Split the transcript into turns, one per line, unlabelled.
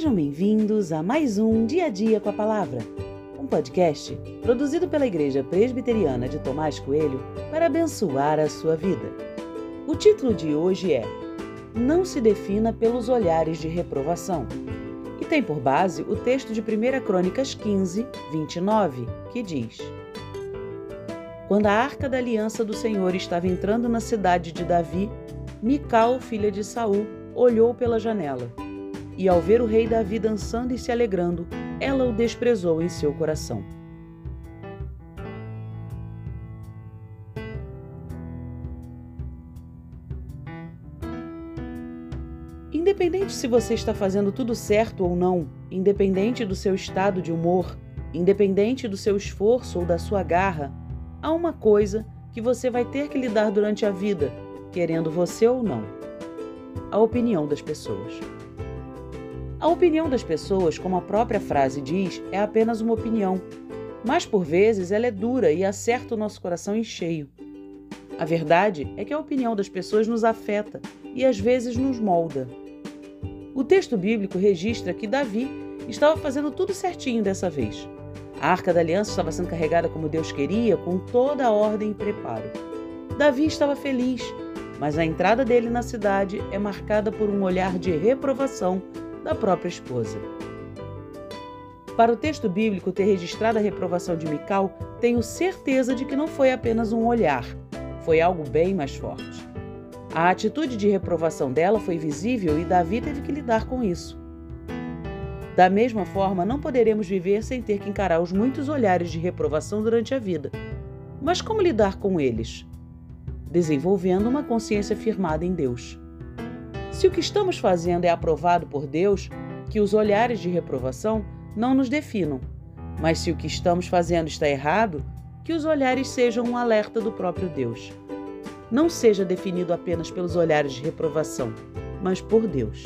Sejam bem-vindos a mais um Dia a Dia com a Palavra, um podcast produzido pela Igreja Presbiteriana de Tomás Coelho para abençoar a sua vida. O título de hoje é Não se defina pelos olhares de reprovação e tem por base o texto de 1 Crônicas 15, 29, que diz: Quando a arca da aliança do Senhor estava entrando na cidade de Davi, Mical, filha de Saul, olhou pela janela e ao ver o rei Davi dançando e se alegrando, ela o desprezou em seu coração. Independente se você está fazendo tudo certo ou não, independente do seu estado de humor, independente do seu esforço ou da sua garra, há uma coisa que você vai ter que lidar durante a vida, querendo você ou não: a opinião das pessoas. A opinião das pessoas, como a própria frase diz, é apenas uma opinião, mas por vezes ela é dura e acerta o nosso coração em cheio. A verdade é que a opinião das pessoas nos afeta e às vezes nos molda. O texto bíblico registra que Davi estava fazendo tudo certinho dessa vez. A arca da aliança estava sendo carregada como Deus queria, com toda a ordem e preparo. Davi estava feliz, mas a entrada dele na cidade é marcada por um olhar de reprovação da própria esposa. Para o texto bíblico ter registrado a reprovação de Mical, tenho certeza de que não foi apenas um olhar, foi algo bem mais forte. A atitude de reprovação dela foi visível e Davi teve que lidar com isso. Da mesma forma, não poderemos viver sem ter que encarar os muitos olhares de reprovação durante a vida. Mas como lidar com eles? Desenvolvendo uma consciência firmada em Deus. Se o que estamos fazendo é aprovado por Deus, que os olhares de reprovação não nos definam. Mas se o que estamos fazendo está errado, que os olhares sejam um alerta do próprio Deus. Não seja definido apenas pelos olhares de reprovação, mas por Deus.